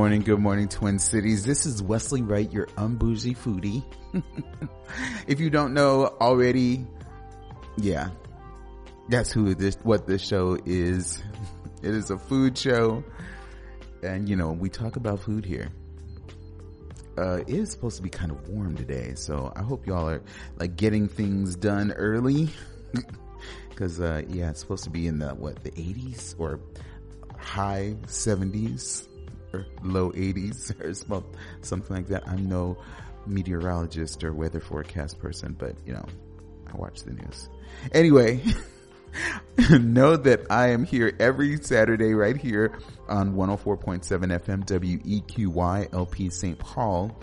Morning, good morning, Twin Cities. This is Wesley Wright, your unbougie foodie. if you don't know already, yeah, that's who this, what this show is. It is a food show. And you know, we talk about food here. Uh, it is supposed to be kind of warm today, so I hope y'all are like getting things done early. Cause, uh, yeah, it's supposed to be in the, what, the 80s or high 70s or low 80s or something like that. I'm no meteorologist or weather forecast person, but you know, I watch the news. Anyway, know that I am here every Saturday right here on 104.7 FM WEQY LP St. Paul.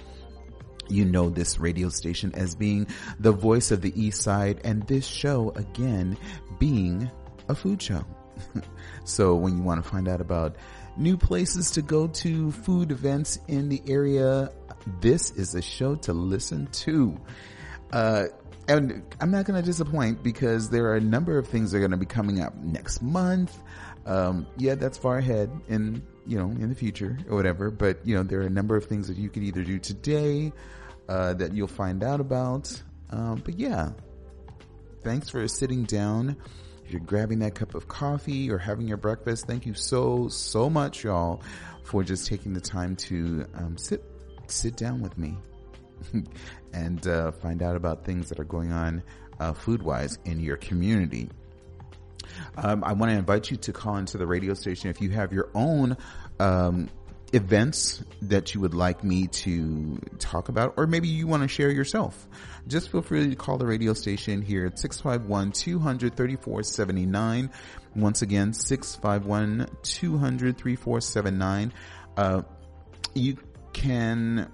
You know this radio station as being the voice of the East Side and this show again being a food show. so when you want to find out about new places to go to, food events in the area, this is a show to listen to. Uh, and I'm not going to disappoint because there are a number of things that are going to be coming up next month. Um, yeah, that's far ahead in, you know, in the future or whatever. But, you know, there are a number of things that you could either do today, uh, that you'll find out about. Um, but yeah, thanks for sitting down. If you're grabbing that cup of coffee or having your breakfast, thank you so, so much, y'all, for just taking the time to um, sit, sit down with me. and uh, find out about things that are going on uh, food wise in your community. Um, I want to invite you to call into the radio station if you have your own um, events that you would like me to talk about, or maybe you want to share yourself. Just feel free to call the radio station here at 651-234-79. Once again, 651-200-3479. Uh, you can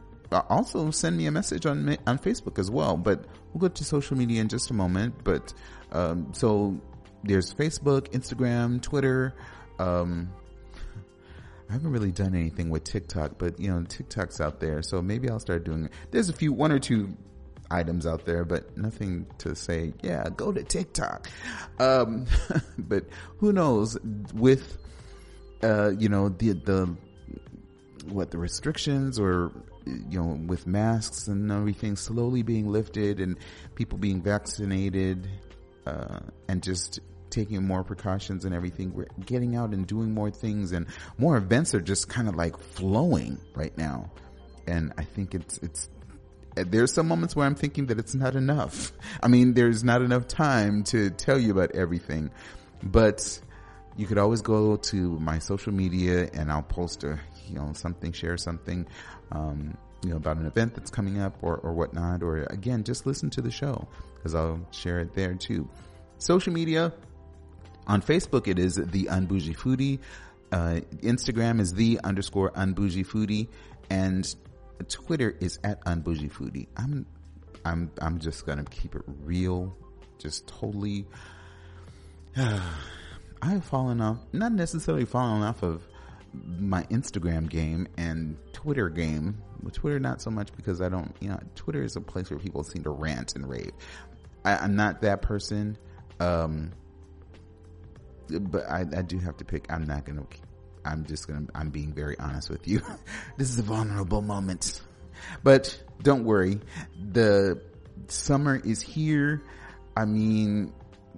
also send me a message on on Facebook as well. But we'll go to social media in just a moment. But um, so there's Facebook, Instagram, Twitter. Um, I haven't really done anything with TikTok, but you know TikTok's out there, so maybe I'll start doing. it. There's a few, one or two items out there, but nothing to say. Yeah, go to TikTok. Um, but who knows with uh, you know the the what the restrictions or you know, with masks and everything slowly being lifted and people being vaccinated, uh, and just taking more precautions and everything, we're getting out and doing more things and more events are just kind of like flowing right now. And I think it's, it's, there's some moments where I'm thinking that it's not enough. I mean, there's not enough time to tell you about everything, but you could always go to my social media and I'll post a, you know, something, share something, um, you know, about an event that's coming up or, or whatnot, or again, just listen to the show because I'll share it there too. Social media on Facebook, it is the Unbougie Foodie. Uh, Instagram is the underscore Unbougie Foodie, and Twitter is at Unbougie Foodie. I'm, I'm, I'm just gonna keep it real, just totally. I've fallen off, not necessarily fallen off of my Instagram game and Twitter game. Twitter not so much because I don't, you know, Twitter is a place where people seem to rant and rave. I, am not that person. Um, but I, I do have to pick. I'm not gonna. I'm just gonna. I'm being very honest with you. this is a vulnerable moment, but don't worry. The summer is here. I mean,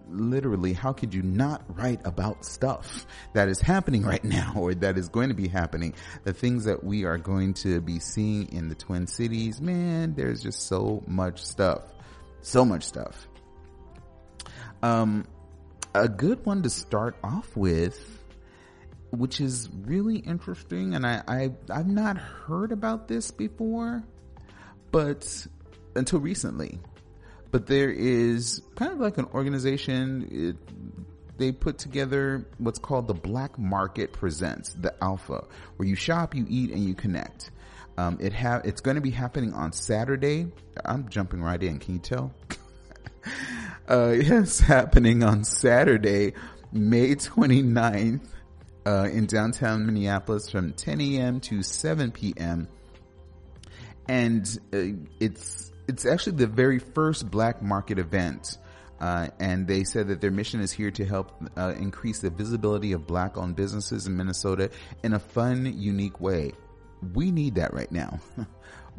literally, how could you not write about stuff that is happening right now or that is going to be happening? The things that we are going to be seeing in the Twin Cities, man, there's just so much stuff. So much stuff. Um, a good one to start off with, which is really interesting, and I, I I've not heard about this before, but until recently but there is kind of like an organization. It, they put together what's called the Black Market Presents, the Alpha, where you shop, you eat, and you connect. Um, it have it's going to be happening on Saturday. I'm jumping right in. Can you tell? uh, yes, happening on Saturday, May 29th, uh, in downtown Minneapolis from 10 a.m. to 7 p.m. And uh, it's it's actually the very first black market event. Uh, and they said that their mission is here to help uh, increase the visibility of black owned businesses in Minnesota in a fun, unique way. We need that right now.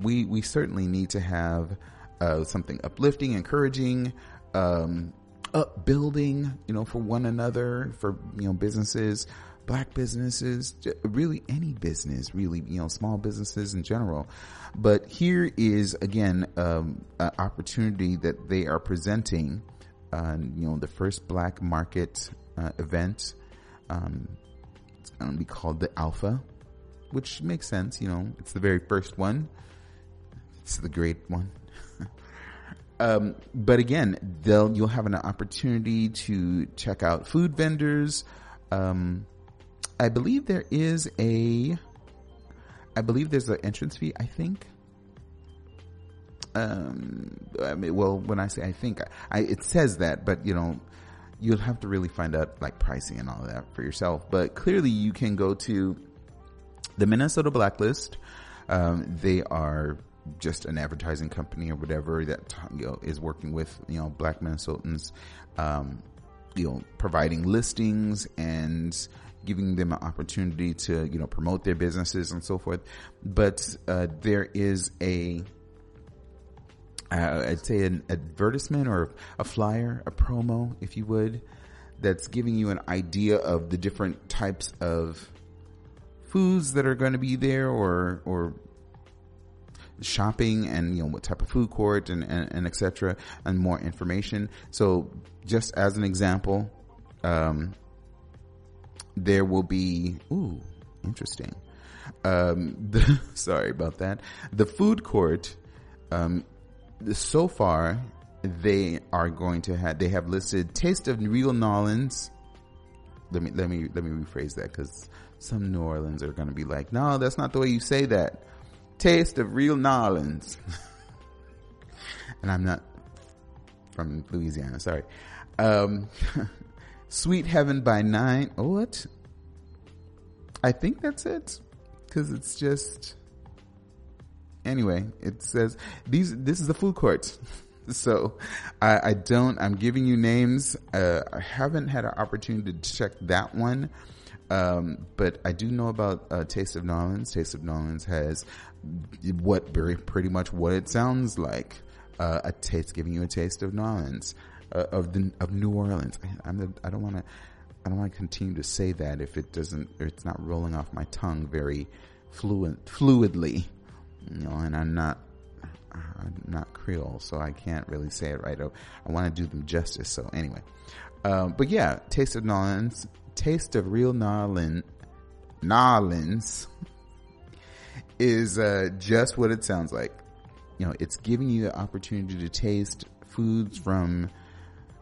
we, we certainly need to have, uh, something uplifting, encouraging, um, upbuilding, you know, for one another, for, you know, businesses, black businesses, really any business, really, you know, small businesses in general. But here is again um, an opportunity that they are presenting. Uh, you know, the first black market uh, event. Um, it's going to be called the Alpha, which makes sense. You know, it's the very first one. It's the great one. Um, but again, they'll you'll have an opportunity to check out food vendors. Um, I believe there is a, I believe there's an entrance fee. I think. Um, I mean, well, when I say I think, I, it says that, but you know, you'll have to really find out like pricing and all of that for yourself. But clearly, you can go to the Minnesota Blacklist. Um, they are just an advertising company or whatever that you know, is working with you know black Minnesotans, um, you know, providing listings and giving them an opportunity to, you know, promote their businesses and so forth. But, uh, there is a, uh, I'd say an advertisement or a flyer, a promo, if you would, that's giving you an idea of the different types of foods that are going to be there or, or shopping and you know what type of food court and and, and etc and more information so just as an example um, there will be, ooh, interesting. Um, the, sorry about that. The food court, um, so far, they are going to have, they have listed Taste of Real Nolans. Let me, let me, let me rephrase that because some New Orleans are going to be like, no, that's not the way you say that. Taste of Real Nolans. and I'm not from Louisiana, sorry. Um, Sweet Heaven by Nine. Oh, What? I think that's it. Cause it's just, anyway, it says these, this is the food court. so I, I, don't, I'm giving you names. Uh, I haven't had an opportunity to check that one. Um, but I do know about uh, Taste of Nolans. Taste of Nolans has what very pretty much what it sounds like. Uh, a taste, giving you a taste of Nolans uh, of the of New Orleans. I, I'm the, I don't want to I don't want to continue to say that if it doesn't it's not rolling off my tongue very fluent fluidly, you know. And I'm not I'm not Creole, so I can't really say it right. I, want to do them justice. So anyway, um, but yeah, Taste of Nolans, Taste of Real Nolans, Nolans is uh, just what it sounds like. You know, it's giving you the opportunity to taste foods from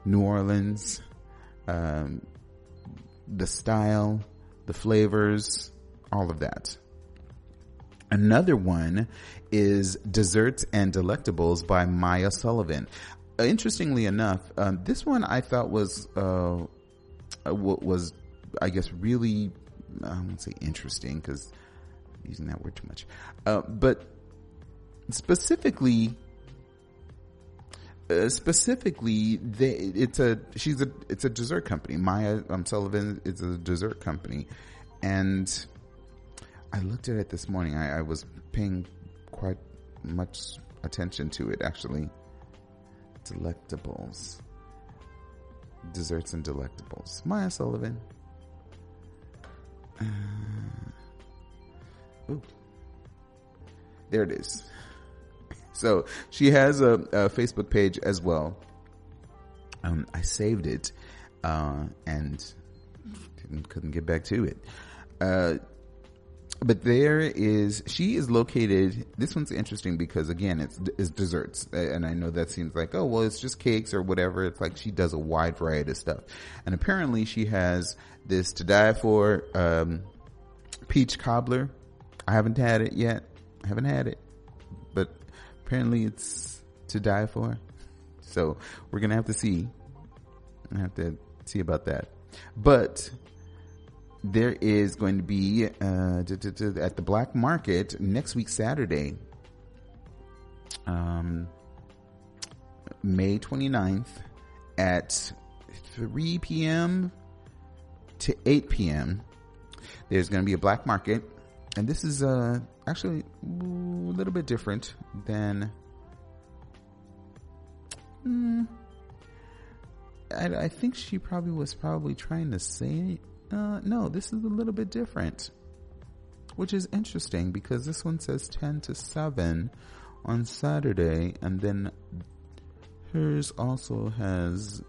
New Orleans, um, the style, the flavors, all of that. Another one is Desserts and Delectables by Maya Sullivan. Uh, interestingly enough, um, this one I thought was uh, uh was I guess really I won't say interesting because using that word too much, uh, but specifically uh, specifically, they, it's a she's a it's a dessert company. Maya um, Sullivan is a dessert company, and I looked at it this morning. I, I was paying quite much attention to it actually. Delectables. desserts and delectables. Maya Sullivan. Uh, ooh. There it is. So she has a, a Facebook page as well. Um, I saved it, uh, and couldn't, couldn't get back to it. Uh, but there is she is located this one's interesting because again it's, it's desserts and i know that seems like oh well it's just cakes or whatever it's like she does a wide variety of stuff and apparently she has this to die for um, peach cobbler i haven't had it yet i haven't had it but apparently it's to die for so we're gonna have to see i have to see about that but there is going to be uh, at the black market next week Saturday, um, May 29th at 3 p.m. to 8 p.m. There's going to be a black market, and this is uh, actually a little bit different than. Mm, I, I think she probably was probably trying to say uh, no, this is a little bit different, which is interesting because this one says 10 to 7 on Saturday, and then hers also has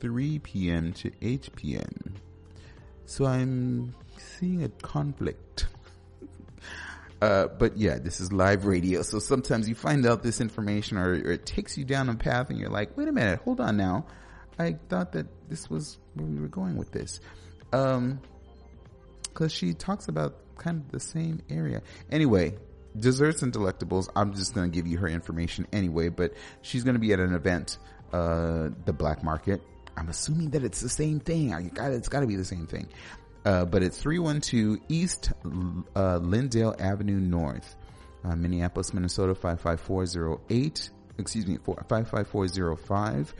3 p.m. to 8 p.m. So I'm seeing a conflict. Uh, but yeah, this is live radio. So sometimes you find out this information or, or, it takes you down a path and you're like, wait a minute, hold on now. I thought that this was where we were going with this. Um, cause she talks about kind of the same area. Anyway, desserts and delectables. I'm just going to give you her information anyway, but she's going to be at an event, uh, the black market. I'm assuming that it's the same thing. I got it's got to be the same thing. Uh, but it's 312 East uh, Lyndale Avenue North, uh, Minneapolis, Minnesota 55408. Excuse me, 55405.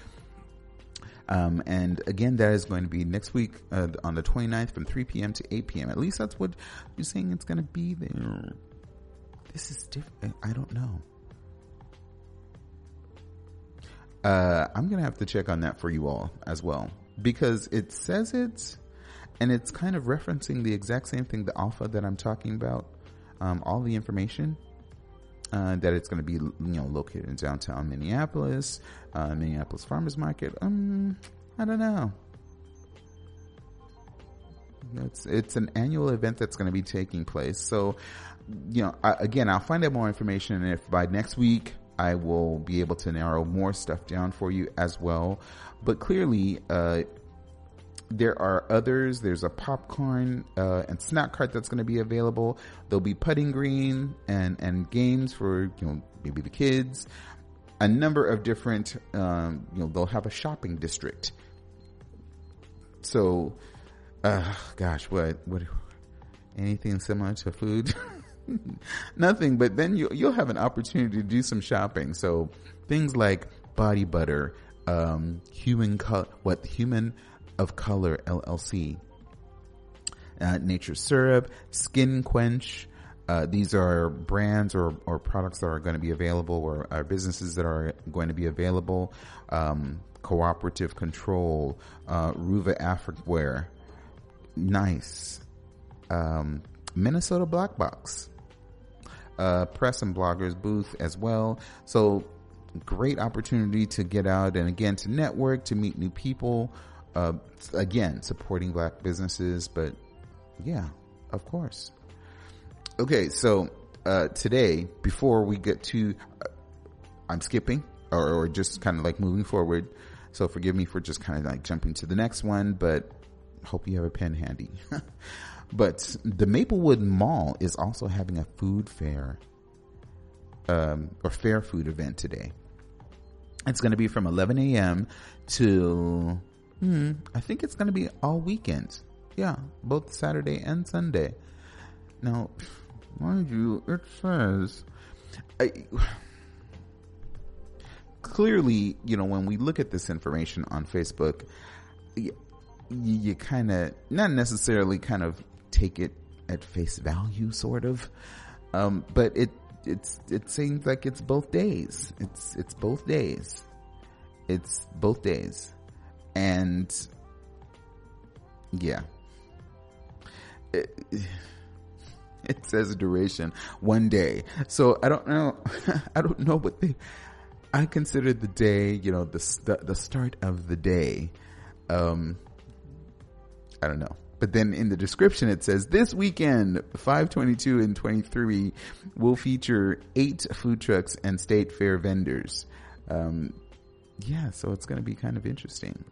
Um, and again, that is going to be next week uh, on the 29th from 3 p.m. to 8 p.m. At least that's what you're saying it's going to be there. This is different. I don't know. Uh, I'm going to have to check on that for you all as well because it says it and it's kind of referencing the exact same thing, the alpha that I'm talking about, um, all the information. Uh, that it's going to be you know located in downtown Minneapolis, uh, Minneapolis Farmers Market. Um, I don't know. It's it's an annual event that's going to be taking place. So, you know, I, again, I'll find out more information, and if by next week I will be able to narrow more stuff down for you as well. But clearly, uh, there are others. There's a popcorn uh, and snack cart that's going to be available. There'll be putting green and and games for you know maybe the kids. A number of different um, you know they'll have a shopping district. So, uh, gosh, what what anything similar to food? Nothing, but then you you'll have an opportunity to do some shopping. So things like body butter, um, human co- what human of Color LLC. Uh, Nature Syrup, Skin Quench. Uh, these are brands or, or products that are going to be available or businesses that are going to be available. Um, cooperative Control, uh, Ruva Africware, Nice, um, Minnesota Black Box, uh, Press and Bloggers booth as well. So great opportunity to get out and again to network, to meet new people, uh, again, supporting black businesses, but yeah, of course. Okay, so uh, today, before we get to, uh, I'm skipping or, or just kind of like moving forward. So forgive me for just kind of like jumping to the next one, but hope you have a pen handy. but the Maplewood Mall is also having a food fair, um, or fair food event today. It's going to be from 11 a.m. to Hmm, I think it's going to be all weekend. Yeah, both Saturday and Sunday. Now, mind you, it says. I, clearly, you know, when we look at this information on Facebook, you, you kind of, not necessarily kind of take it at face value, sort of. Um, but it, it's, it seems like it's both days. It's, it's both days. It's both days and yeah. It, it says duration one day. So I don't know. I don't know what they. I consider the day, you know, the st- the start of the day. Um, I don't know. But then in the description it says this weekend, 522 and 23 will feature eight food trucks and state fair vendors. Um, yeah, so it's going to be kind of interesting.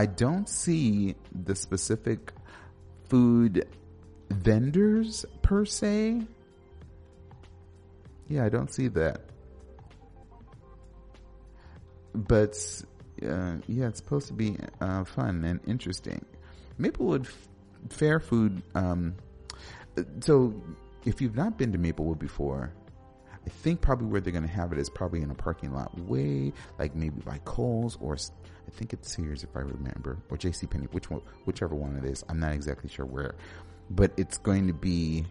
I don't see the specific food vendors per se. Yeah, I don't see that. But uh, yeah, it's supposed to be uh, fun and interesting. Maplewood Fair Food. Um, so, if you've not been to Maplewood before, I think probably where they're going to have it is probably in a parking lot, way like maybe by Kohl's or I think it's Sears if I remember, or J.C. Penney, which one, whichever one it is. I'm not exactly sure where, but it's going to be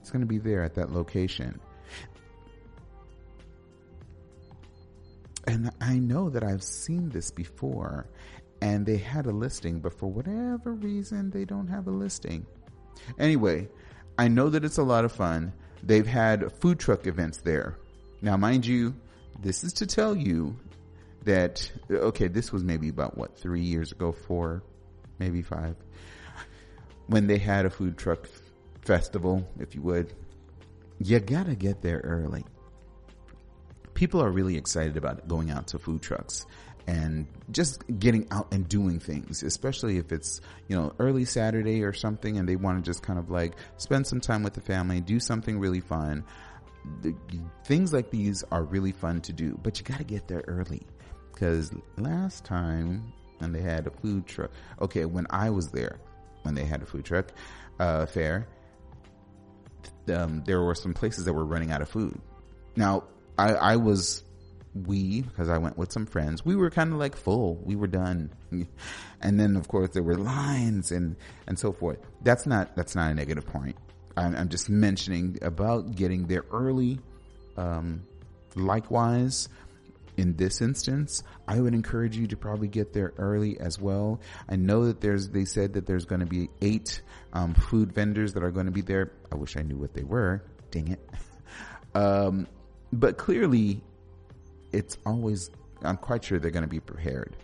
it's going to be there at that location. And I know that I've seen this before, and they had a listing, but for whatever reason, they don't have a listing. Anyway, I know that it's a lot of fun. They've had food truck events there. Now, mind you, this is to tell you that, okay, this was maybe about what, three years ago, four, maybe five, when they had a food truck festival, if you would. You gotta get there early. People are really excited about going out to food trucks and just getting out and doing things, especially if it's, you know, early Saturday or something and they want to just kind of like spend some time with the family, do something really fun. The, things like these are really fun to do, but you got to get there early because last time when they had a food truck, okay, when I was there, when they had a food truck uh, fair, um, there were some places that were running out of food. Now, I, I was we, because I went with some friends, we were kind of like full. We were done. And then of course there were lines and, and so forth. That's not, that's not a negative point. I'm, I'm just mentioning about getting there early. Um, likewise, in this instance, I would encourage you to probably get there early as well. I know that there's, they said that there's going to be eight, um, food vendors that are going to be there. I wish I knew what they were. Dang it. Um, but clearly it's always, I'm quite sure they're going to be prepared,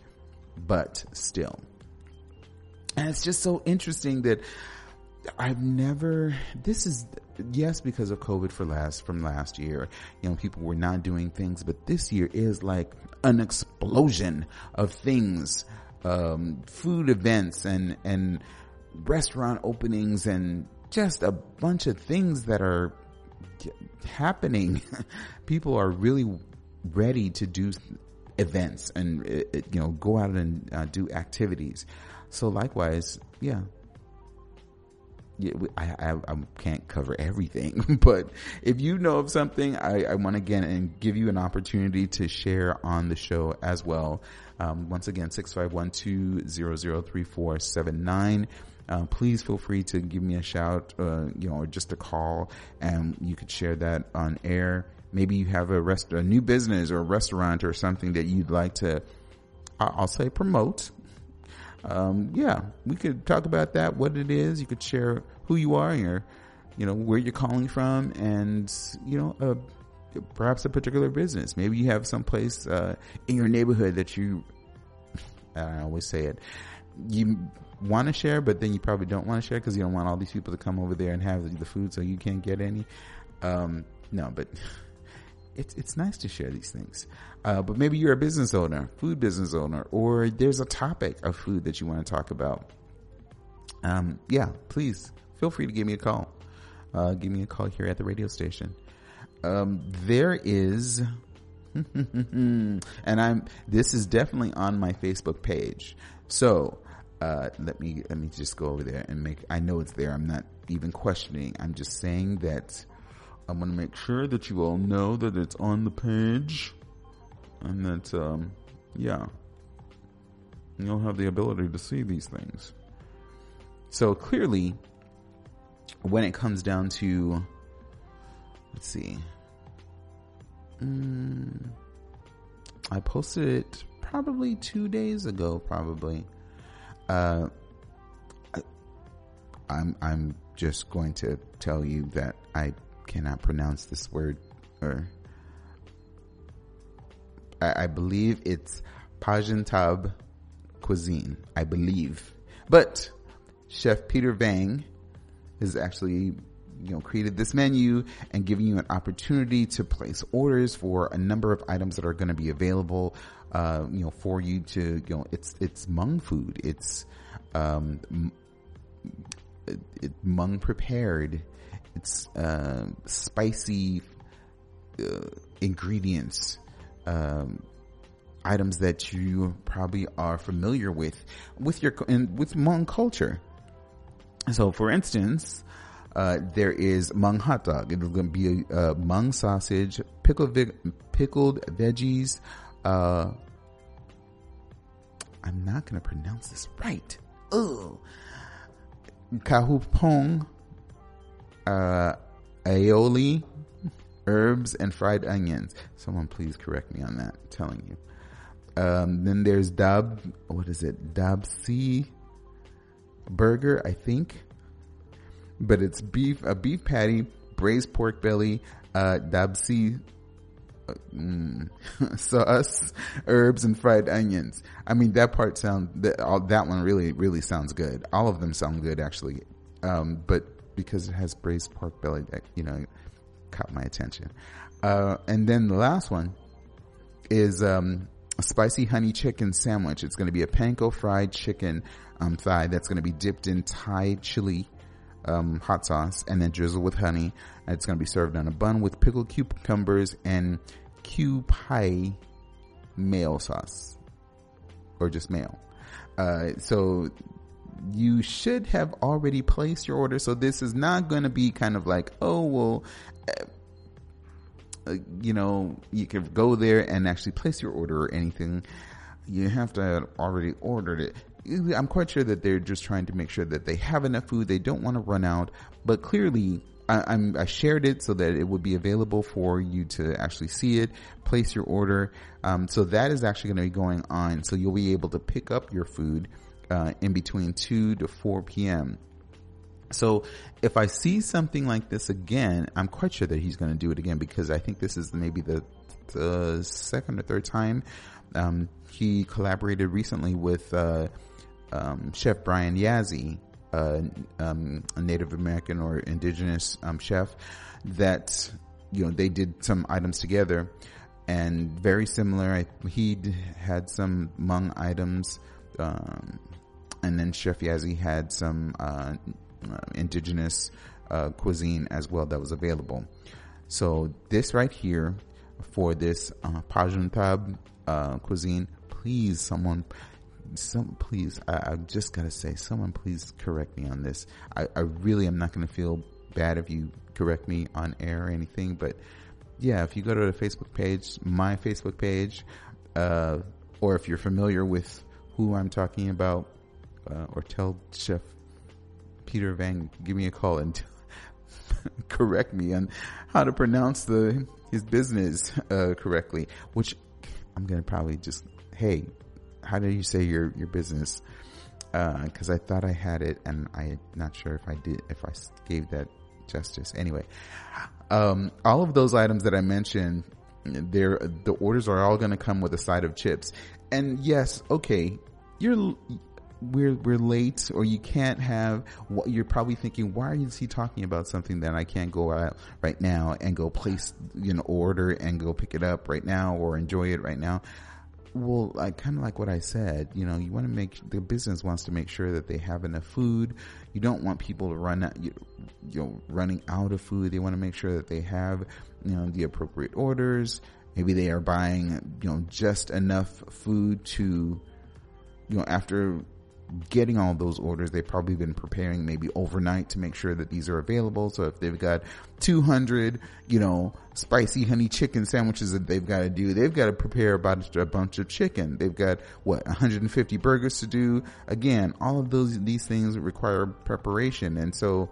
but still. And it's just so interesting that I've never, this is, yes, because of COVID for last, from last year, you know, people were not doing things, but this year is like an explosion of things, um, food events and, and restaurant openings and just a bunch of things that are happening. people are really ready to do events and uh, you know go out and uh, do activities. So likewise, yeah. I, I, I can't cover everything, but if you know of something, I, I want again and give you an opportunity to share on the show as well. Um, once again, six five one two zero zero three four seven nine. Uh, please feel free to give me a shout, uh, you know, or just a call, and you could share that on air maybe you have a rest, a new business or a restaurant or something that you'd like to, I'll say promote. Um, yeah, we could talk about that, what it is. You could share who you are, your, you know, where you're calling from and, you know, uh, perhaps a particular business. Maybe you have some place, uh, in your neighborhood that you, I always say it, you want to share, but then you probably don't want to share because you don't want all these people to come over there and have the food so you can't get any. Um, no, but it's it's nice to share these things. Uh, but maybe you're a business owner, food business owner, or there's a topic of food that you want to talk about. Um, yeah, please feel free to give me a call. Uh, give me a call here at the radio station. Um, there is, and I'm. This is definitely on my Facebook page. So uh, let me let me just go over there and make. I know it's there. I'm not even questioning. I'm just saying that I'm going to make sure that you all know that it's on the page and that, um, yeah, you'll have the ability to see these things. So clearly, when it comes down to, let's see, mm, I posted it probably two days ago, probably. Uh, I, I'm I'm just going to tell you that I cannot pronounce this word, or I, I believe it's Pajantab cuisine. I believe, but Chef Peter Vang has actually you know created this menu and giving you an opportunity to place orders for a number of items that are going to be available uh, you know for you to you know it's it's Hmong food it's um it, it, Hmong prepared it's uh, spicy uh, ingredients um, items that you probably are familiar with with your in, with Hmong culture so for instance uh, there is Hmong hot dog. It's going to be a, a Hmong sausage, pickled pickled veggies. Uh, I'm not going to pronounce this right. Ugh. Kahupong, uh, aioli, herbs, and fried onions. Someone please correct me on that. I'm telling you. Um, then there's dab. What is it? Dabsi burger, I think but it's beef, a beef patty, braised pork belly, uh, dabsi, uh, mm, sauce, herbs, and fried onions. I mean, that part sounds, that, all, that one really, really sounds good. All of them sound good, actually. Um, but because it has braised pork belly, that, you know, caught my attention. Uh, and then the last one is, um, a spicy honey chicken sandwich. It's going to be a panko fried chicken, um, thigh that's going to be dipped in Thai chili um, hot sauce and then drizzle with honey. It's going to be served on a bun with pickled cucumbers and Kewpie mayo sauce or just mayo. Uh, so you should have already placed your order. So this is not going to be kind of like, oh, well, uh, you know, you can go there and actually place your order or anything. You have to have already ordered it. I'm quite sure that they're just trying to make sure that they have enough food. They don't want to run out, but clearly I, am I shared it so that it would be available for you to actually see it, place your order. Um, so that is actually going to be going on. So you'll be able to pick up your food uh, in between two to four p.m. So if I see something like this again, I'm quite sure that he's going to do it again because I think this is maybe the, the second or third time. Um, he collaborated recently with uh, um, Chef Brian Yazzie, um, a Native American or indigenous um, chef, that you know they did some items together, and very similar. He had some Hmong items, um, and then Chef Yazzie had some uh, indigenous uh, cuisine as well that was available. So this right here for this uh, Pajuntab uh, cuisine, please someone some please I, I just gotta say someone please correct me on this I, I really am not gonna feel bad if you correct me on air or anything but yeah if you go to the facebook page my facebook page uh, or if you're familiar with who i'm talking about uh, or tell chef peter vang give me a call and correct me on how to pronounce the his business uh, correctly which i'm gonna probably just hey how do you say your your business? Because uh, I thought I had it, and I'm not sure if I did, if I gave that justice. Anyway, um, all of those items that I mentioned, there the orders are all going to come with a side of chips. And yes, okay, you're we're we're late or you can't have what you're probably thinking why is he talking about something that I can't go out right now and go place you know order and go pick it up right now or enjoy it right now well, like kind of like what I said, you know, you want to make the business wants to make sure that they have enough food. You don't want people to run out, you, you know, running out of food. They want to make sure that they have, you know, the appropriate orders. Maybe they are buying, you know, just enough food to, you know, after getting all those orders, they've probably been preparing maybe overnight to make sure that these are available. So if they've got 200, you know, spicy honey chicken sandwiches that they've got to do, they've got to prepare about a bunch of chicken. They've got what 150 burgers to do. Again, all of those these things require preparation, and so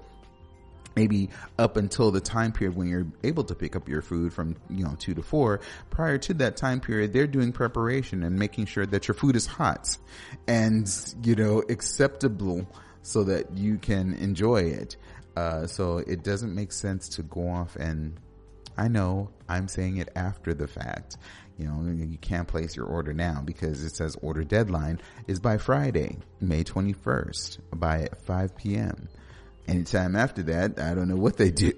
maybe up until the time period when you're able to pick up your food from you know two to four prior to that time period they're doing preparation and making sure that your food is hot and you know acceptable so that you can enjoy it. Uh, so it doesn't make sense to go off and i know i'm saying it after the fact. You know you can't place your order now because it says order deadline is by friday may 21st by 5 p.m anytime after that, I don't know what they do.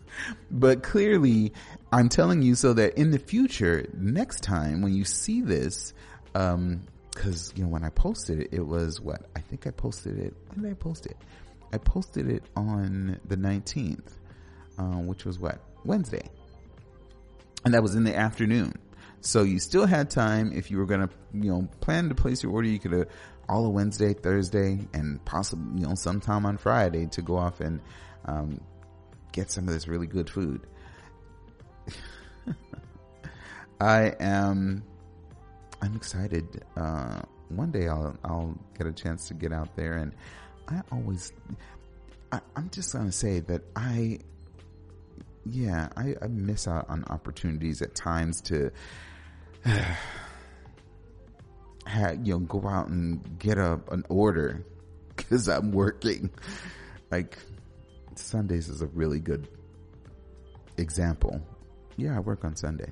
but clearly, I'm telling you so that in the future, next time when you see this, um, cause, you know, when I posted it, it was what? I think I posted it, when did I post it? I posted it on the 19th, um, which was what? Wednesday. And that was in the afternoon. So you still had time if you were going to, you know, plan to place your order. You could have all of Wednesday, Thursday, and possibly, you know, sometime on Friday to go off and, um, get some of this really good food. I am, I'm excited. Uh, one day I'll, I'll get a chance to get out there and I always, I, am just going to say that I, yeah, I, I miss out on opportunities at times to, have, you know, go out and get a, an order because I'm working. Like Sundays is a really good example. Yeah, I work on Sunday.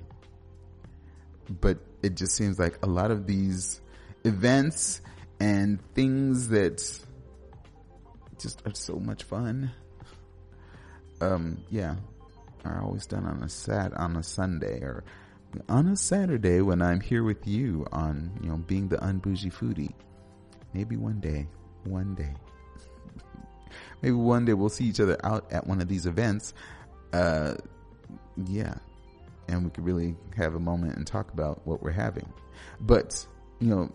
But it just seems like a lot of these events and things that just are so much fun. Um, yeah, are always done on a sat on a Sunday or on a Saturday when I'm here with you on, you know, being the unbougie foodie. Maybe one day, one day, maybe one day we'll see each other out at one of these events. Uh, yeah. And we could really have a moment and talk about what we're having. But, you know,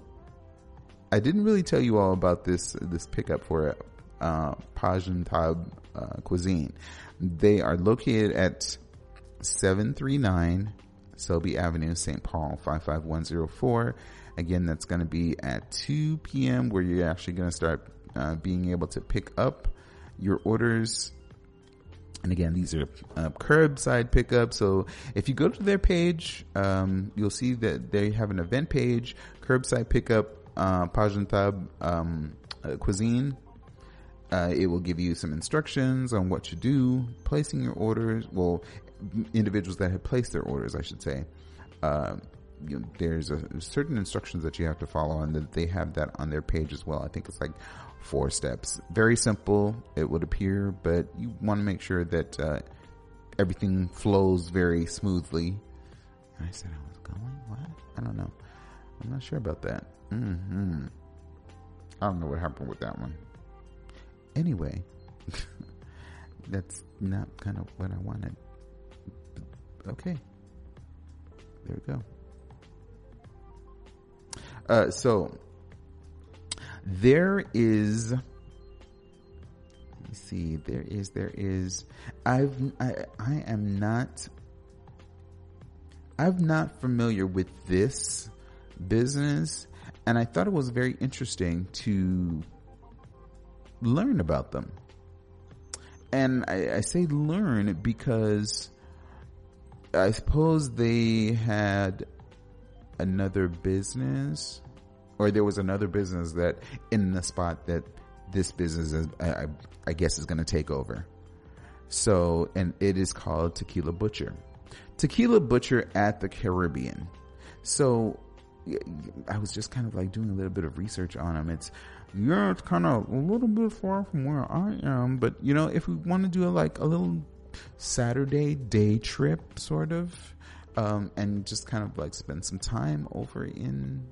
I didn't really tell you all about this, this pickup for, uh, Pajan Tab, uh, cuisine. They are located at 739 Selby Avenue, St. Paul, 55104. Again, that's going to be at 2 p.m. where you're actually going to start uh, being able to pick up your orders. And again, these are uh, curbside pickup. So if you go to their page, um, you'll see that they have an event page, curbside pickup, uh, Pajantab, um, uh, cuisine. Uh, it will give you some instructions on what to do, placing your orders. Well, individuals that have placed their orders, I should say. Uh, you know, there's a, certain instructions that you have to follow and that they have that on their page as well. I think it's like four steps. Very simple, it would appear, but you want to make sure that, uh, everything flows very smoothly. I said I was going, what? I don't know. I'm not sure about that. Mm-hmm. I don't know what happened with that one. Anyway, that's not kind of what I wanted. Okay. There we go. Uh, so there is. Let me see. There is. There is. I've. I. I am not. I'm not familiar with this business, and I thought it was very interesting to learn about them. And I, I say learn because I suppose they had another business, or there was another business that in the spot that this business is, I, I guess, is going to take over. So, and it is called Tequila Butcher. Tequila Butcher at the Caribbean. So, I was just kind of like doing a little bit of research on them. It's, yeah, it's kind of a little bit far from where I am, but you know, if we want to do like a little Saturday day trip, sort of, um, and just kind of like spend some time over in,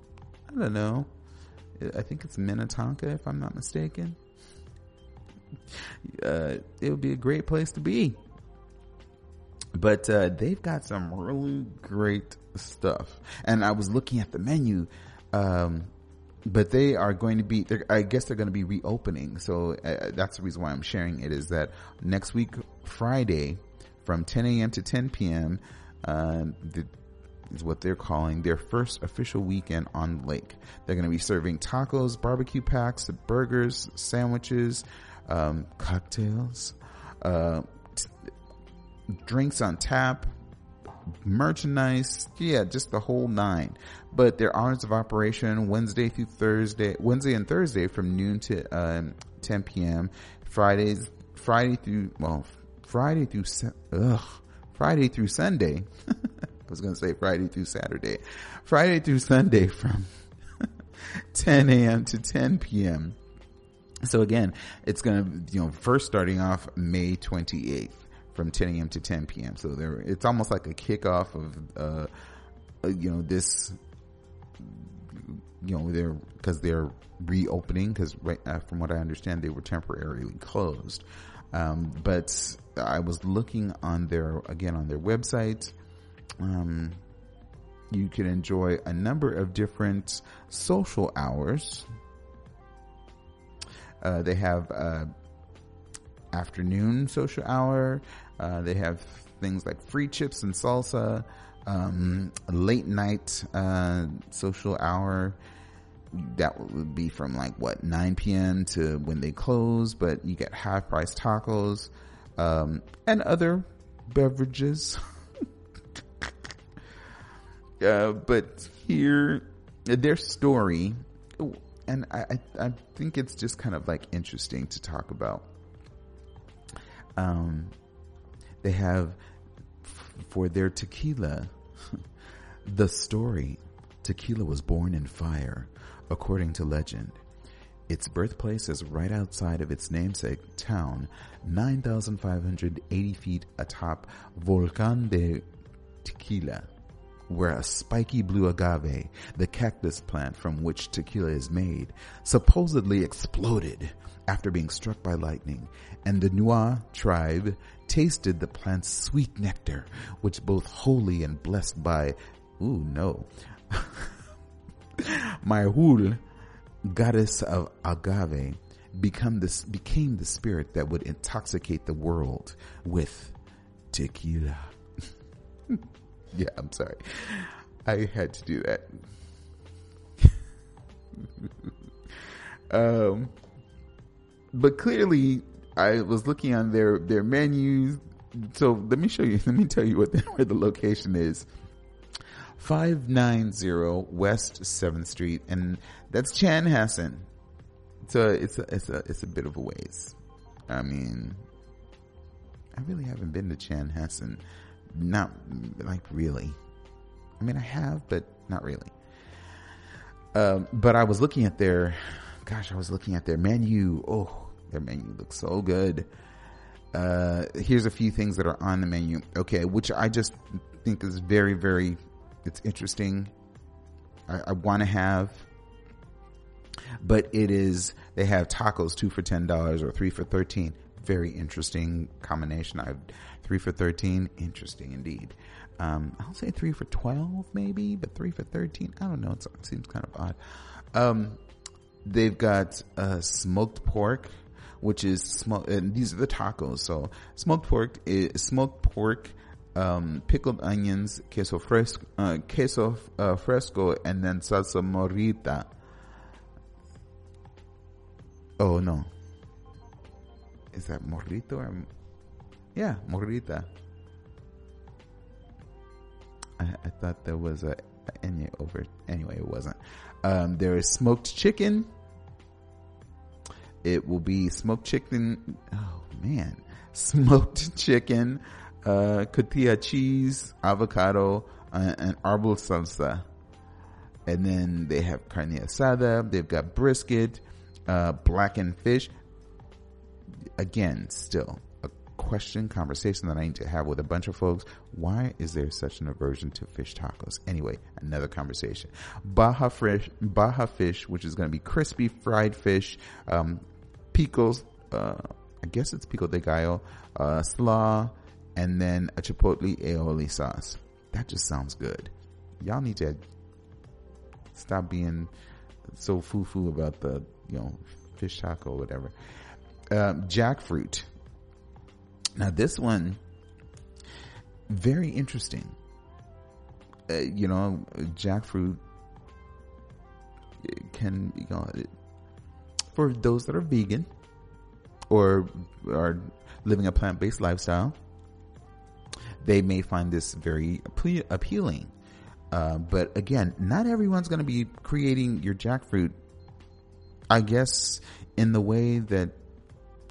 I don't know, I think it's Minnetonka, if I'm not mistaken. Uh, it would be a great place to be. But uh, they've got some really great stuff. And I was looking at the menu. Um, but they are going to be i guess they're going to be reopening. So uh, that's the reason why i'm sharing it is that next week friday from 10 a.m to 10 p.m uh, the, is what they're calling their first official weekend on lake. They're going to be serving tacos barbecue packs burgers sandwiches um, cocktails uh, t- drinks on tap, merchandise, yeah, just the whole nine. But their hours of operation Wednesday through Thursday, Wednesday and Thursday from noon to um, 10 p.m. Fridays, Friday through well, Friday through ugh, Friday through Sunday. I was going to say Friday through Saturday, Friday through Sunday from 10 a.m. to 10 p.m. So again, it's going to, you know, first starting off May 28th from 10 a.m. to 10 p.m. So there, it's almost like a kickoff of, uh, you know, this, you know, they're, cause they're reopening because right, uh, from what I understand, they were temporarily closed. Um, but I was looking on their, again, on their website, um, you can enjoy a number of different social hours. Uh, they have uh, afternoon social hour. Uh, they have things like free chips and salsa, um, late night uh, social hour. That would be from like what 9 p.m. to when they close, but you get half price tacos um, and other beverages. uh, but here, their story, and I, I think it's just kind of like interesting to talk about um, they have for their tequila. The story tequila was born in fire according to legend. Its birthplace is right outside of its namesake town 9580 feet atop volcan de tequila where a spiky blue agave, the cactus plant from which tequila is made, supposedly exploded after being struck by lightning, and the Nua tribe tasted the plant's sweet nectar, which both holy and blessed by, ooh no, Mayahuel, goddess of agave, become this, became the spirit that would intoxicate the world with tequila. Yeah, I'm sorry. I had to do that. um, but clearly I was looking on their, their menus. So let me show you, let me tell you what the, where the location is. 590 West 7th Street and that's Chanhassen. So it's a, it's a, it's a bit of a ways. I mean, I really haven't been to Chanhassen. Not like really. I mean, I have, but not really. Um, but I was looking at their, gosh, I was looking at their menu. Oh, their menu looks so good. Uh, here's a few things that are on the menu. Okay, which I just think is very, very, it's interesting. I, I want to have, but it is, they have tacos two for $10 or three for 13. Very interesting combination. I've three for 13. Interesting indeed. Um, I'll say three for 12 maybe, but three for 13. I don't know. it seems kind of odd. Um, they've got, uh, smoked pork which is smoked, and these are the tacos. So smoked pork is smoked pork, um, pickled onions, queso fresco, uh, queso uh, fresco, and then salsa morita. Oh no, is that morrito or? Yeah, morita. I, I thought there was a, a over. Anyway, it wasn't. Um, there is smoked chicken it will be smoked chicken. Oh man, smoked chicken, uh, cotija cheese, avocado, and arbol salsa. And then they have carne asada. They've got brisket, uh, blackened fish. Again, still question, conversation that I need to have with a bunch of folks. Why is there such an aversion to fish tacos? Anyway, another conversation. Baja fish, Baja fish, which is going to be crispy fried fish, um, uh, I guess it's pico de gallo, uh, slaw, and then a chipotle aioli sauce. That just sounds good. Y'all need to stop being so foo-foo about the, you know, fish taco or whatever. Um, jackfruit. Now this one, very interesting. Uh, you know, jackfruit can, you know, for those that are vegan or are living a plant-based lifestyle, they may find this very appealing. Uh, but again, not everyone's going to be creating your jackfruit. I guess in the way that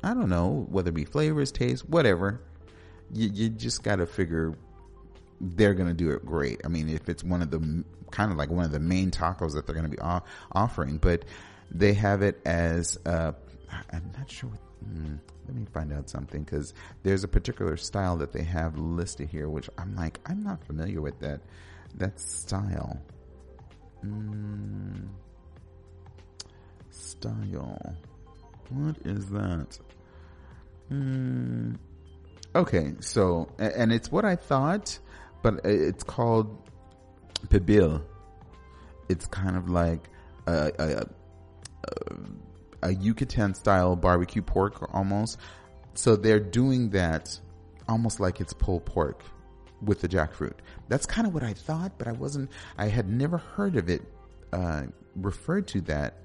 I don't know whether it be flavors, taste, whatever. You, you just got to figure they're going to do it great. I mean, if it's one of the kind of like one of the main tacos that they're going to be off, offering, but they have it as uh, I'm not sure. What, hmm, let me find out something because there's a particular style that they have listed here, which I'm like I'm not familiar with that that style. Mm, style. What is that? Mm, okay, so and it's what I thought, but it's called pibil. It's kind of like a, a, a, a Yucatan style barbecue pork almost. So they're doing that almost like it's pulled pork with the jackfruit. That's kind of what I thought, but I wasn't, I had never heard of it, uh, referred to that,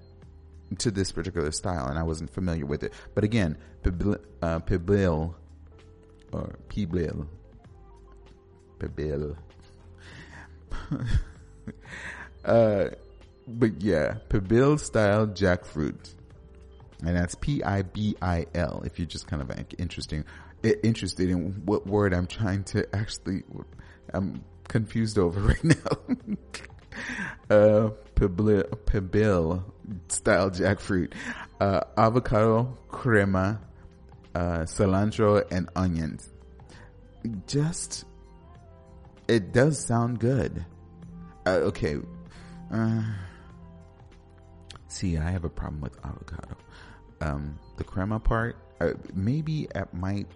to this particular style, and I wasn't familiar with it. But again, pibil, uh, or pibil, pibil. uh, but yeah, pibil style jackfruit. And that's P-I-B-I-L if you're just kind of interesting, interested in what word I'm trying to actually, I'm confused over right now. uh, pibil, style jackfruit, uh, avocado, crema, uh, cilantro, and onions. Just, it does sound good. Uh, okay. Uh, see, I have a problem with avocado. Um, the crema part, uh, maybe it might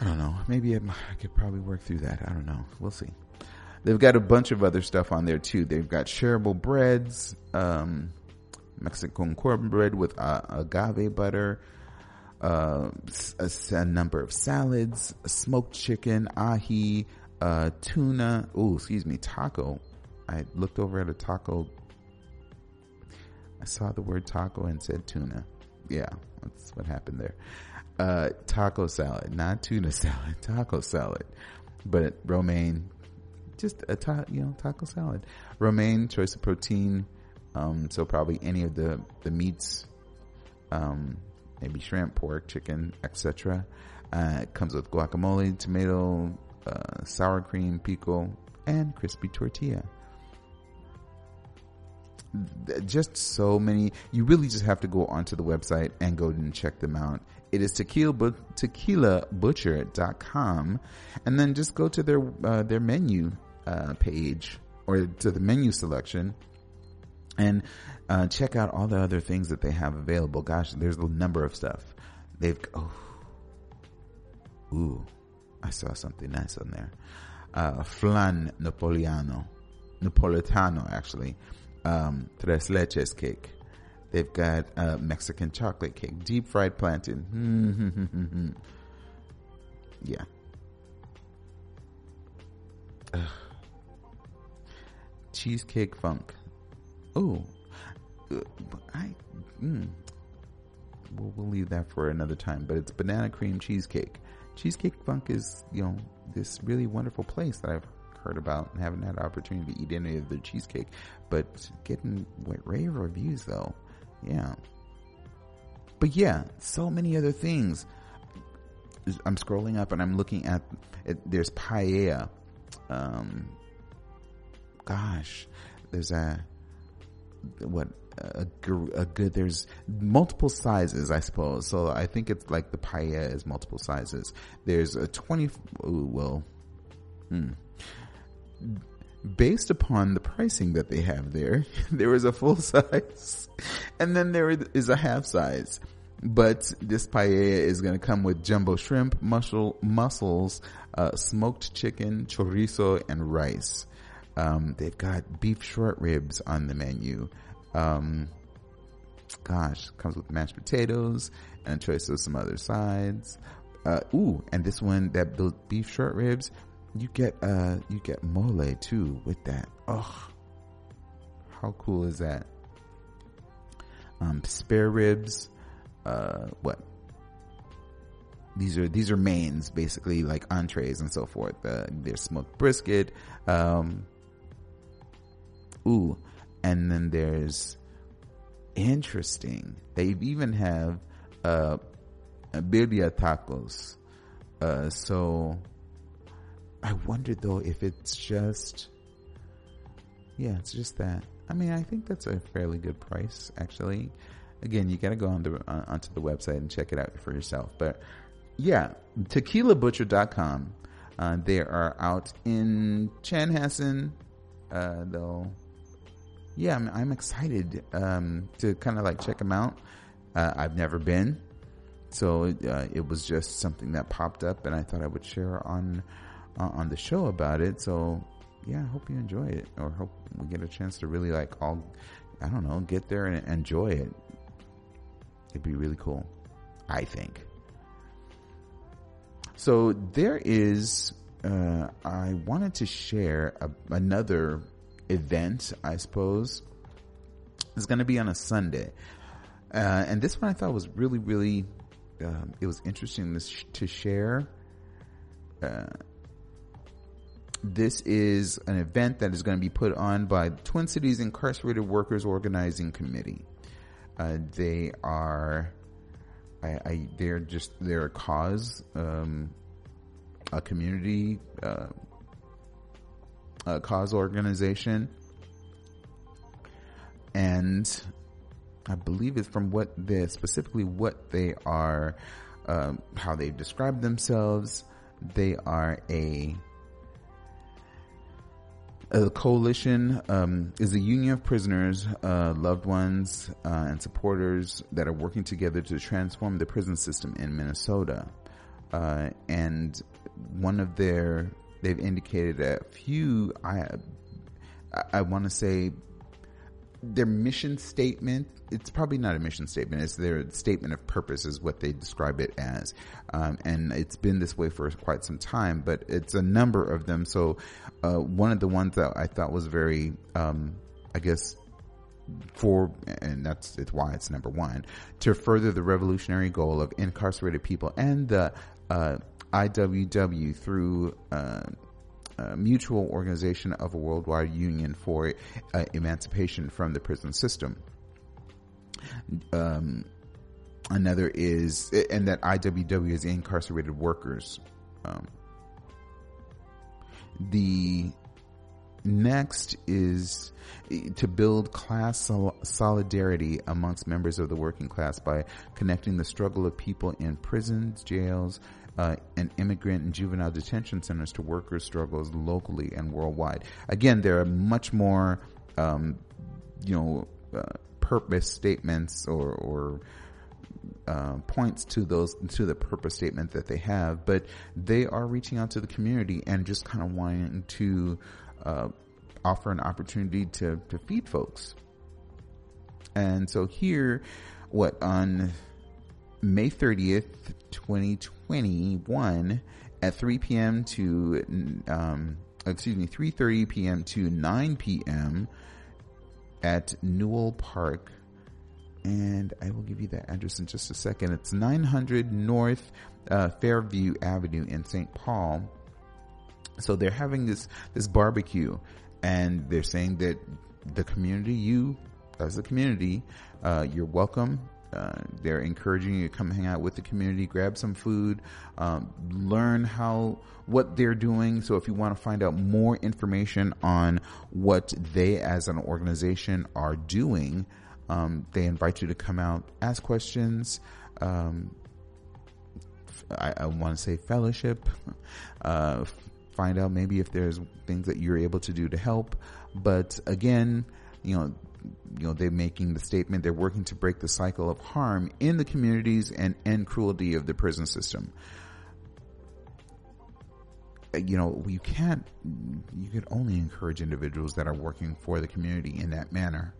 I don't know. Maybe I could probably work through that. I don't know. We'll see. They've got a bunch of other stuff on there too. They've got shareable breads, um, Mexican cornbread with uh, agave butter, uh, a, a, number of salads, smoked chicken, ahi, uh, tuna. Oh, excuse me, taco. I looked over at a taco. I saw the word taco and said tuna. Yeah, that's what happened there uh, taco salad, not tuna salad, taco salad, but romaine, just a ta- you know taco salad, romaine choice of protein. Um, so probably any of the the meats, um, maybe shrimp, pork, chicken, etc. Uh, it comes with guacamole, tomato, uh, sour cream, pico, and crispy tortilla just so many. You really just have to go onto the website and go and check them out. It is tequila, tequilabutcher.com and then just go to their, uh, their menu, uh, page or to the menu selection and, uh, check out all the other things that they have available. Gosh, there's a number of stuff. They've, oh, ooh, I saw something nice on there. Uh, flan Napoleano, Napolitano actually, um, tres leches cake. They've got uh, Mexican chocolate cake, deep fried plantain. yeah. Ugh. Cheesecake funk. Oh, I. Mm. We'll, we'll leave that for another time. But it's banana cream cheesecake. Cheesecake Funk is, you know, this really wonderful place that I've heard about and haven't had an opportunity to eat any of their cheesecake, but getting rave reviews though. Yeah. But yeah, so many other things. I'm scrolling up and I'm looking at it, there's paella. Um, gosh, there's a what a, a, good there's multiple sizes i suppose so i think it's like the paella is multiple sizes there's a 20 ooh, well hmm based upon the pricing that they have there, there is a full size and then there is a half size. But this paella is going to come with jumbo shrimp, muscle, mussels, uh, smoked chicken, chorizo, and rice. Um, they've got beef short ribs on the menu. Um, gosh, comes with mashed potatoes and a choice of some other sides. Uh, ooh, and this one, that beef short ribs, you get uh you get mole too with that. Oh, how cool is that? Um, spare ribs, uh, what? these are these are mains basically like entrees and so forth. Uh, there's smoked brisket. Um, ooh, and then there's interesting. They even have uh, birria tacos. Uh, so I wonder though if it's just, yeah, it's just that. I mean, I think that's a fairly good price actually. Again, you got to go on the, uh, onto the website and check it out for yourself. But yeah, tequilabutcher.com. Uh, they are out in Chanhassen. Uh, though, yeah, I'm, I'm excited um, to kind of like check them out. Uh, I've never been, so uh, it was just something that popped up, and I thought I would share on uh, on the show about it. So yeah, I hope you enjoy it, or hope we get a chance to really like all, I don't know, get there and enjoy it. It'd be really cool, I think. So there is, uh, I wanted to share a, another event, I suppose. It's going to be on a Sunday. Uh, and this one I thought was really, really, um, it was interesting to, sh- to share. Uh, this is an event that is going to be put on by Twin Cities Incarcerated Workers Organizing Committee. Uh, they are I, I they're just they're a cause, um, a community, uh, cause organization, and I believe it's from what they specifically what they are, um, how they've described themselves. They are a a coalition um, is a union of prisoners, uh, loved ones, uh, and supporters that are working together to transform the prison system in Minnesota. Uh, and one of their, they've indicated a few, I, I want to say their mission statement it's probably not a mission statement it's their statement of purpose is what they describe it as. Um, and it's been this way for quite some time but it's a number of them. So uh, one of the ones that i thought was very um, i guess for and that's it's why it's number one to further the revolutionary goal of incarcerated people and the uh, IWW through uh, uh, mutual organization of a worldwide union for uh, emancipation from the prison system. Um, another is, and that IWW is incarcerated workers. Um, the next is to build class sol- solidarity amongst members of the working class by connecting the struggle of people in prisons, jails, uh, and immigrant and juvenile detention centers to workers' struggles locally and worldwide. Again, there are much more, um, you know, uh, purpose statements or, or uh, points to those to the purpose statement that they have, but they are reaching out to the community and just kind of wanting to uh, offer an opportunity to to feed folks. And so here, what on May 30th, 2021 at 3 p.m. to, um, excuse me, 3.30 p.m. to 9 p.m. at Newell Park. And I will give you the address in just a second. It's 900 North uh, Fairview Avenue in St. Paul. So they're having this, this barbecue and they're saying that the community, you as a community, uh, you're welcome uh, they're encouraging you to come hang out with the community, grab some food, um, learn how what they're doing. So if you want to find out more information on what they as an organization are doing, um, they invite you to come out, ask questions. Um, I, I want to say fellowship. Uh, find out maybe if there's things that you're able to do to help. But again, you know, you know, they're making the statement they're working to break the cycle of harm in the communities and end cruelty of the prison system. Uh, you know, you can't, you can only encourage individuals that are working for the community in that manner.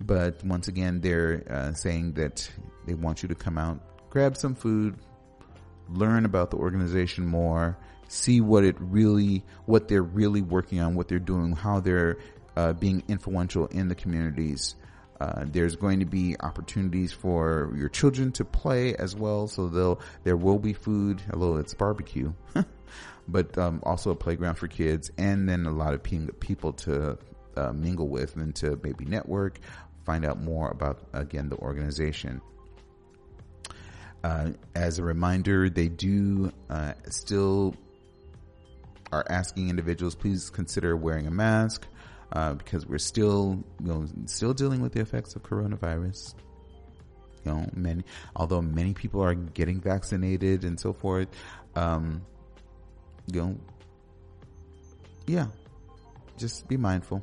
But once again, they're uh, saying that they want you to come out, grab some food, learn about the organization more, see what it really, what they're really working on, what they're doing, how they're uh, being influential in the communities. Uh, there's going to be opportunities for your children to play as well. So they'll, there will be food, although it's barbecue, but, um, also a playground for kids and then a lot of people to, uh, mingle with and to maybe network, find out more about, again, the organization. Uh, as a reminder, they do, uh, still are asking individuals, please consider wearing a mask uh, because we're still, you know, still dealing with the effects of coronavirus. You know, many, although many people are getting vaccinated and so forth, um, you know, yeah, just be mindful.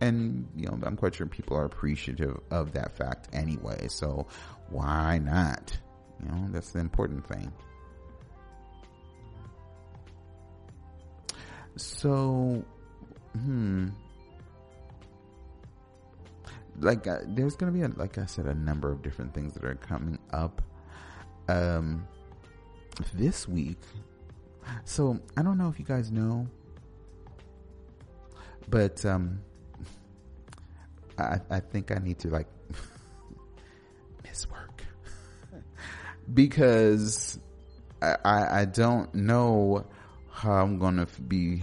And, you know, I'm quite sure people are appreciative of that fact anyway. So why not? You know, that's the important thing. So, hmm. Like, uh, there's to be, a, like I said, a number of different things that are coming up. Um, this week. So, I don't know if you guys know, but, um, I, I think I need to like miss work because I, I, don't know how I'm to be,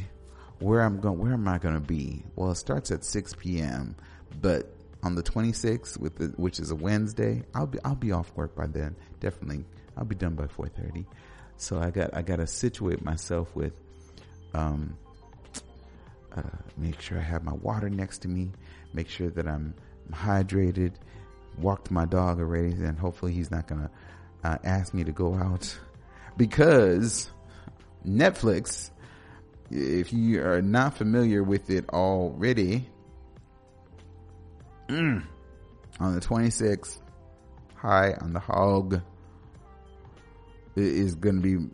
where I'm going, where am I going to be? Well, it starts at 6 p.m., but on the 26th, with the, which is a Wednesday, I'll be, I'll be off work by then. Definitely. I'll be done by 4.30. So I got, I got to situate myself with, um, uh, make sure I have my water next to me, make sure that I'm hydrated, walked my dog already, and hopefully he's not gonna uh, ask me to go out because Netflix, if you are not familiar with it already, mm, on the 26th, High on the Hog is going to be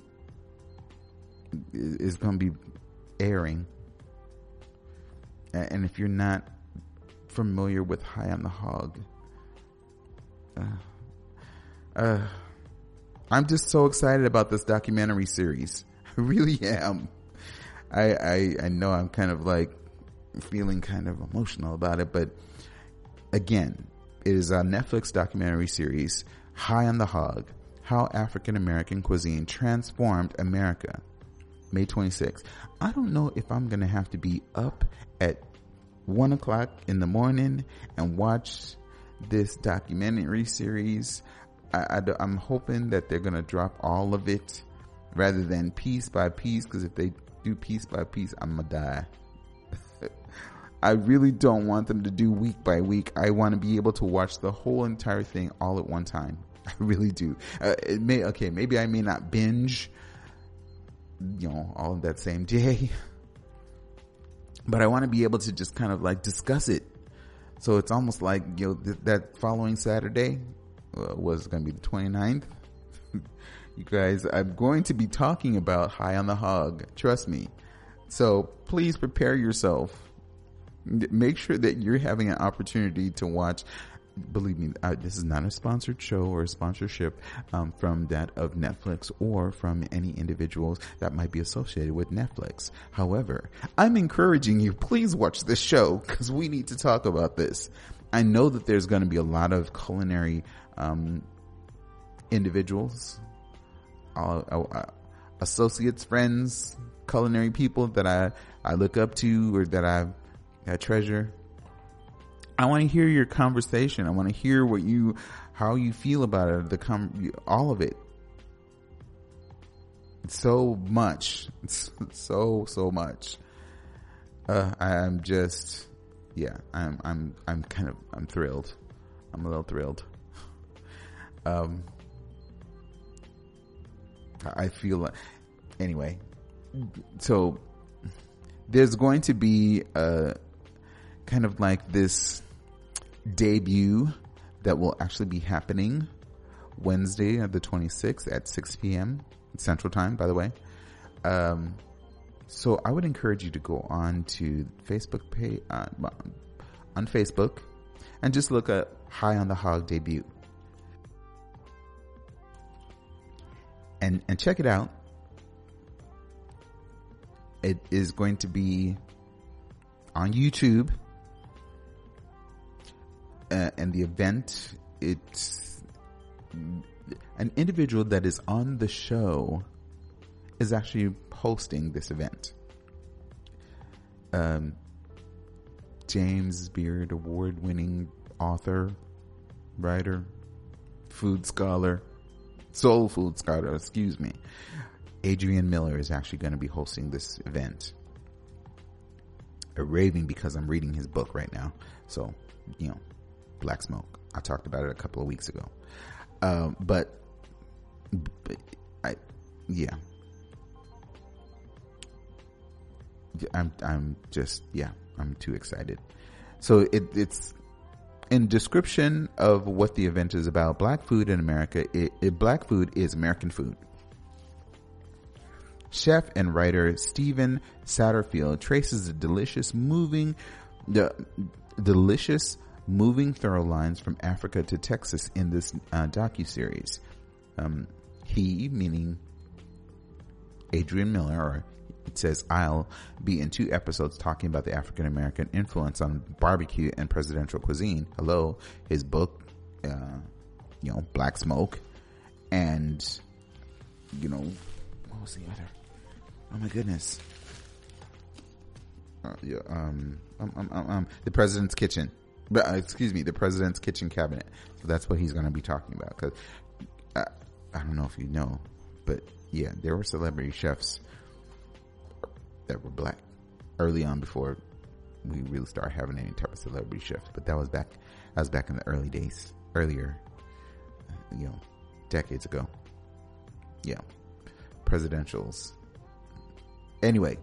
is going to be airing. And if you're not familiar with High on the Hog, uh, uh, I'm just so excited about this documentary series. I really am. I, I, I know I'm kind of like feeling kind of emotional about it, but again, it is a Netflix documentary series, High on the Hog, How African American Cuisine Transformed America. May 26th. I don't know if I'm going to have to be up at one o'clock in the morning and watch this documentary series. I, am hoping that they're going to drop all of it rather than piece by piece. Cause if they do piece by piece, I'm to die. I really don't want them to do week by week. I want to be able to watch the whole entire thing all at one time. I really do. Uh, it may, okay, maybe I may not binge, you know, all of that same day, but I want to be able to just kind of like discuss it. So it's almost like, you know, th- that following Saturday uh, was going to be the 29th you guys, I'm going to be talking about High on the Hog. Trust me. So please prepare yourself. Make sure that you're having an opportunity to watch. Believe me, uh, this is not a sponsored show or a sponsorship um, from that of Netflix or from any individuals that might be associated with Netflix. However, I'm encouraging you, please watch this show because we need to talk about this. I know that there's going to be a lot of culinary um, individuals uh, associates, friends, culinary people that I, I look up to or that I, I treasure. I want to hear your conversation. I want to hear what you, how you feel about it, the com, all of it. So much, so so much. Uh, I'm just, yeah, I'm I'm I'm kind of I'm thrilled. I'm a little thrilled. Um, I feel like, anyway, so there's going to be a kind of like this debut that will actually be happening Wednesday, of the 26th at 6 p.m. Central Time, by the way. Um, so I would encourage you to go on to Facebook page, uh, on Facebook and just look at High on the Hog debut. And and check it out. It is going to be on YouTube. uh, and the event, it's an individual that is on the show is actually hosting this event. Um, James Beard award winning author, writer, food scholar, soul food scholar, excuse me. Adrian Miller is actually going to be hosting this event. A raving because I'm reading his book right now. So, you know, Black Smoke. I talked about it a couple of weeks ago. Um, but, but I, yeah. I'm, I'm just, yeah, I'm too excited. So it, it's in description of what the event is about. Black food in America, it, it, black food is American food. Chef and writer Stephen Satterfield traces the delicious moving, the delicious moving thorough lines from Africa to Texas in this uh, docu series. Um, he, meaning Adrian Miller, or it says I'll be in two episodes talking about the African American influence on barbecue and presidential cuisine. Hello, his book, uh, you know, Black Smoke, and you know, what was the other? Oh my goodness. Uh, yeah, um, um, um, um, um, the president's kitchen, but uh, excuse me, the president's kitchen cabinet. So that's what he's going to be talking about. Because uh, I don't know if you know, but yeah, there were celebrity chefs that were black early on before we really started having any type of celebrity shift. But that was back, that was back in the early days, earlier, you know, decades ago. Yeah, presidentials. Anyway,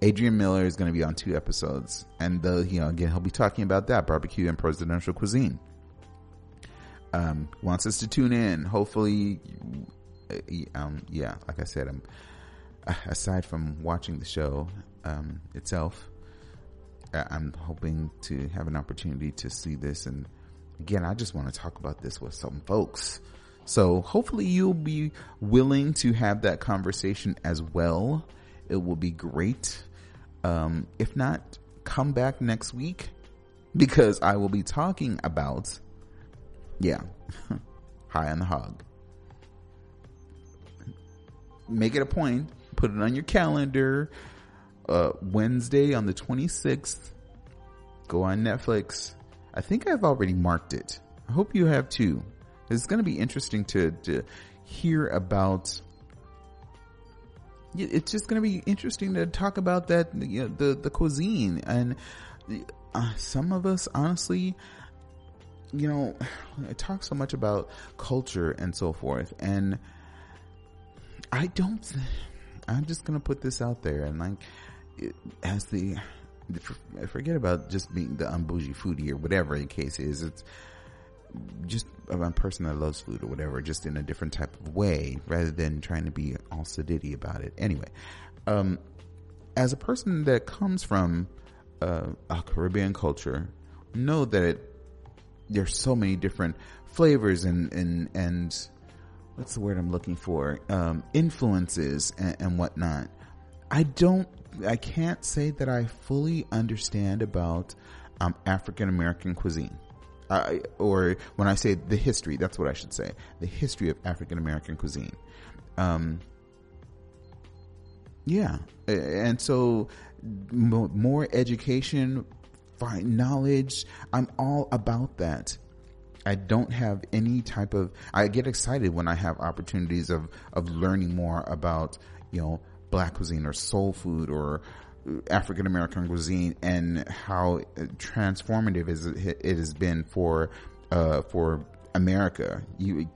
Adrian Miller is going to be on two episodes, and the you know again he'll be talking about that barbecue and presidential cuisine. Um, wants us to tune in. Hopefully, um, yeah, like I said, I'm aside from watching the show um, itself, I'm hoping to have an opportunity to see this. And again, I just want to talk about this with some folks. So hopefully you'll be willing to have that conversation as well. It will be great. Um, if not, come back next week because I will be talking about, yeah, high on the hog. Make it a point put it on your calendar. Uh, Wednesday on the 26th, go on Netflix. I think I've already marked it. I hope you have too. It's going to be interesting to, to hear about. It's just going to be interesting to talk about that, you know, the, the cuisine and uh, some of us, honestly, you know, I talk so much about culture and so forth and I don't, I'm just gonna put this out there and like, it, as the, forget about just being the unbougie foodie or whatever the case is. It's just a person that loves food or whatever, just in a different type of way rather than trying to be all sedity about it. Anyway, um, as a person that comes from uh, a Caribbean culture, know that it, there's so many different flavors and, and, and what's the word I'm looking for? Um, influences and, and whatnot. I don't, I can't say that I fully understand about um, African American cuisine. Or when I say the history, that's what I should say. The history of African American cuisine. Um, yeah. And so more education, find knowledge. I'm all about that. I don't have any type of, I get excited when I have opportunities of, of learning more about, you know, black cuisine or soul food or African American cuisine and how transformative it has been for, uh, for America. You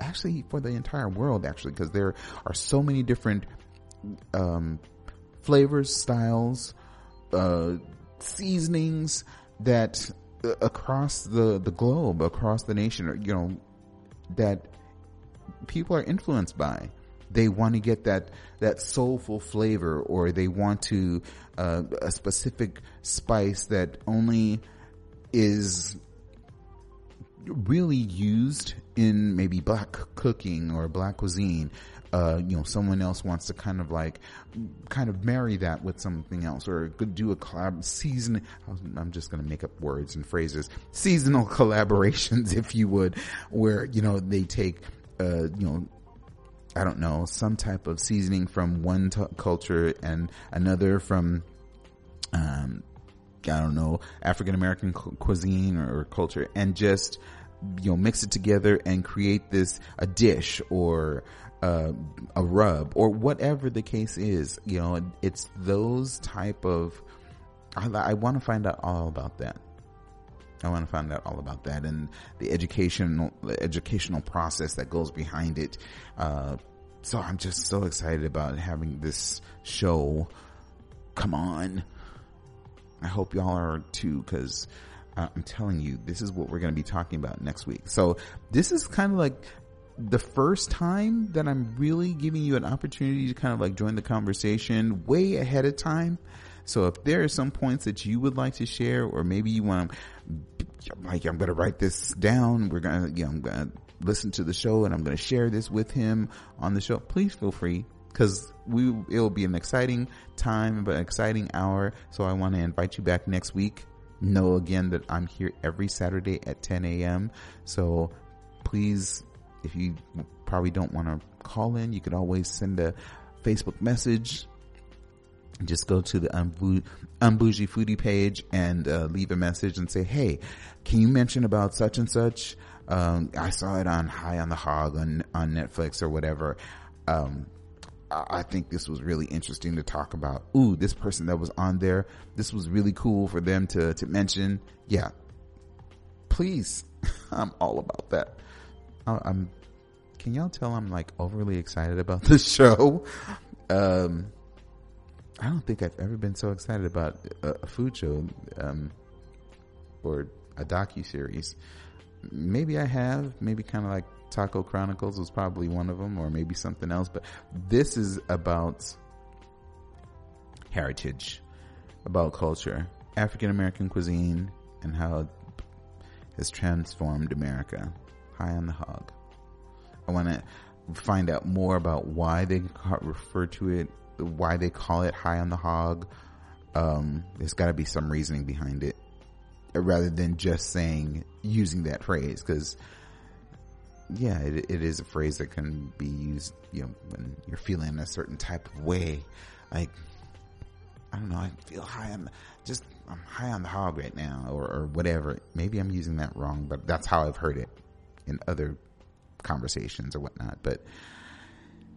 actually for the entire world actually, because there are so many different, um, flavors, styles, uh, seasonings that across the the globe, across the nation, you know, that people are influenced by. They want to get that that soulful flavor, or they want to uh, a specific spice that only is really used in maybe black cooking or black cuisine. Uh, you know, someone else wants to kind of like, kind of marry that with something else or do a collab season. I'm just going to make up words and phrases, seasonal collaborations, if you would, where, you know, they take, uh, you know, I don't know, some type of seasoning from one t- culture and another from, um, I don't know, African American cu- cuisine or, or culture and just, you know, mix it together and create this, a dish or, uh, a rub or whatever the case is, you know, it's those type of, I, I want to find out all about that. I want to find out all about that and the educational, the educational process that goes behind it. Uh, so I'm just so excited about having this show come on. I hope y'all are too, cause uh, I'm telling you, this is what we're going to be talking about next week. So this is kind of like the first time that I'm really giving you an opportunity to kind of like join the conversation way ahead of time. So if there are some points that you would like to share, or maybe you want to, like, I'm going to write this down. We're going to, you know, I'm going to listen to the show and I'm going to share this with him on the show. Please feel free because we, it'll be an exciting time, but an exciting hour. So I want to invite you back next week. Know again that I'm here every Saturday at 10 a.m. So please, if you probably don't want to call in, you could always send a Facebook message just go to the Unbou- Unbougie Foodie page and uh, leave a message and say, "Hey, can you mention about such and such? Um, I saw it on High on the Hog on on Netflix or whatever. Um, I I think this was really interesting to talk about. Ooh, this person that was on there, this was really cool for them to to mention. Yeah, please, I'm all about that. I- I'm. Can y'all tell I'm like overly excited about this show? Um, I don't think I've ever been so excited about a, a food show, um, or a docu series. Maybe I have, maybe kind of like Taco Chronicles was probably one of them, or maybe something else. But this is about heritage, about culture, African American cuisine, and how it has transformed America. High on the hog. I want to find out more about why they refer to it, why they call it high on the hog. Um, there's got to be some reasoning behind it, rather than just saying using that phrase. Because yeah, it, it is a phrase that can be used, you know, when you're feeling a certain type of way. Like I don't know, I feel high on, just I'm high on the hog right now, or or whatever. Maybe I'm using that wrong, but that's how I've heard it in other conversations or whatnot. But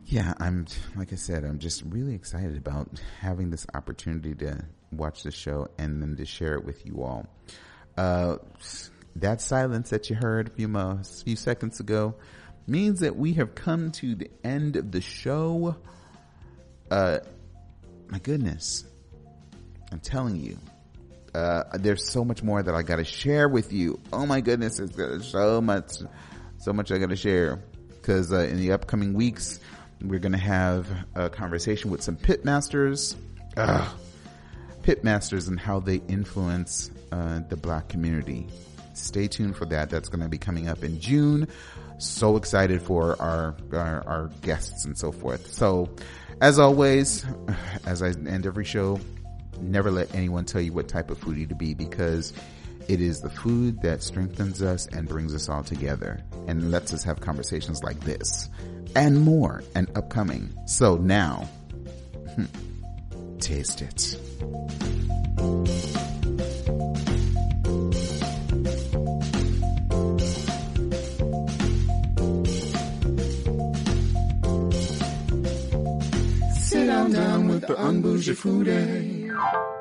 yeah, I'm, like I said, I'm just really excited about having this opportunity to watch the show and then to share it with you all. Uh, that silence that you heard a few, mo- few seconds ago means that we have come to the end of the show. Uh, my goodness. I'm telling you, uh, there's so much more that I gotta share with you. Oh my goodness, there's so much, so much I gotta share. Cause, uh, in the upcoming weeks, we're gonna have a conversation with some pit masters. Ugh. Pit masters and how they influence, uh, the black community. Stay tuned for that. That's gonna be coming up in June. So excited for our, our, our guests and so forth. So, as always, as I end every show, never let anyone tell you what type of foodie to be because it is the food that strengthens us and brings us all together and lets us have conversations like this and more and upcoming. So now, hmm, taste it. Sit down with the unbougie foodie. Bye.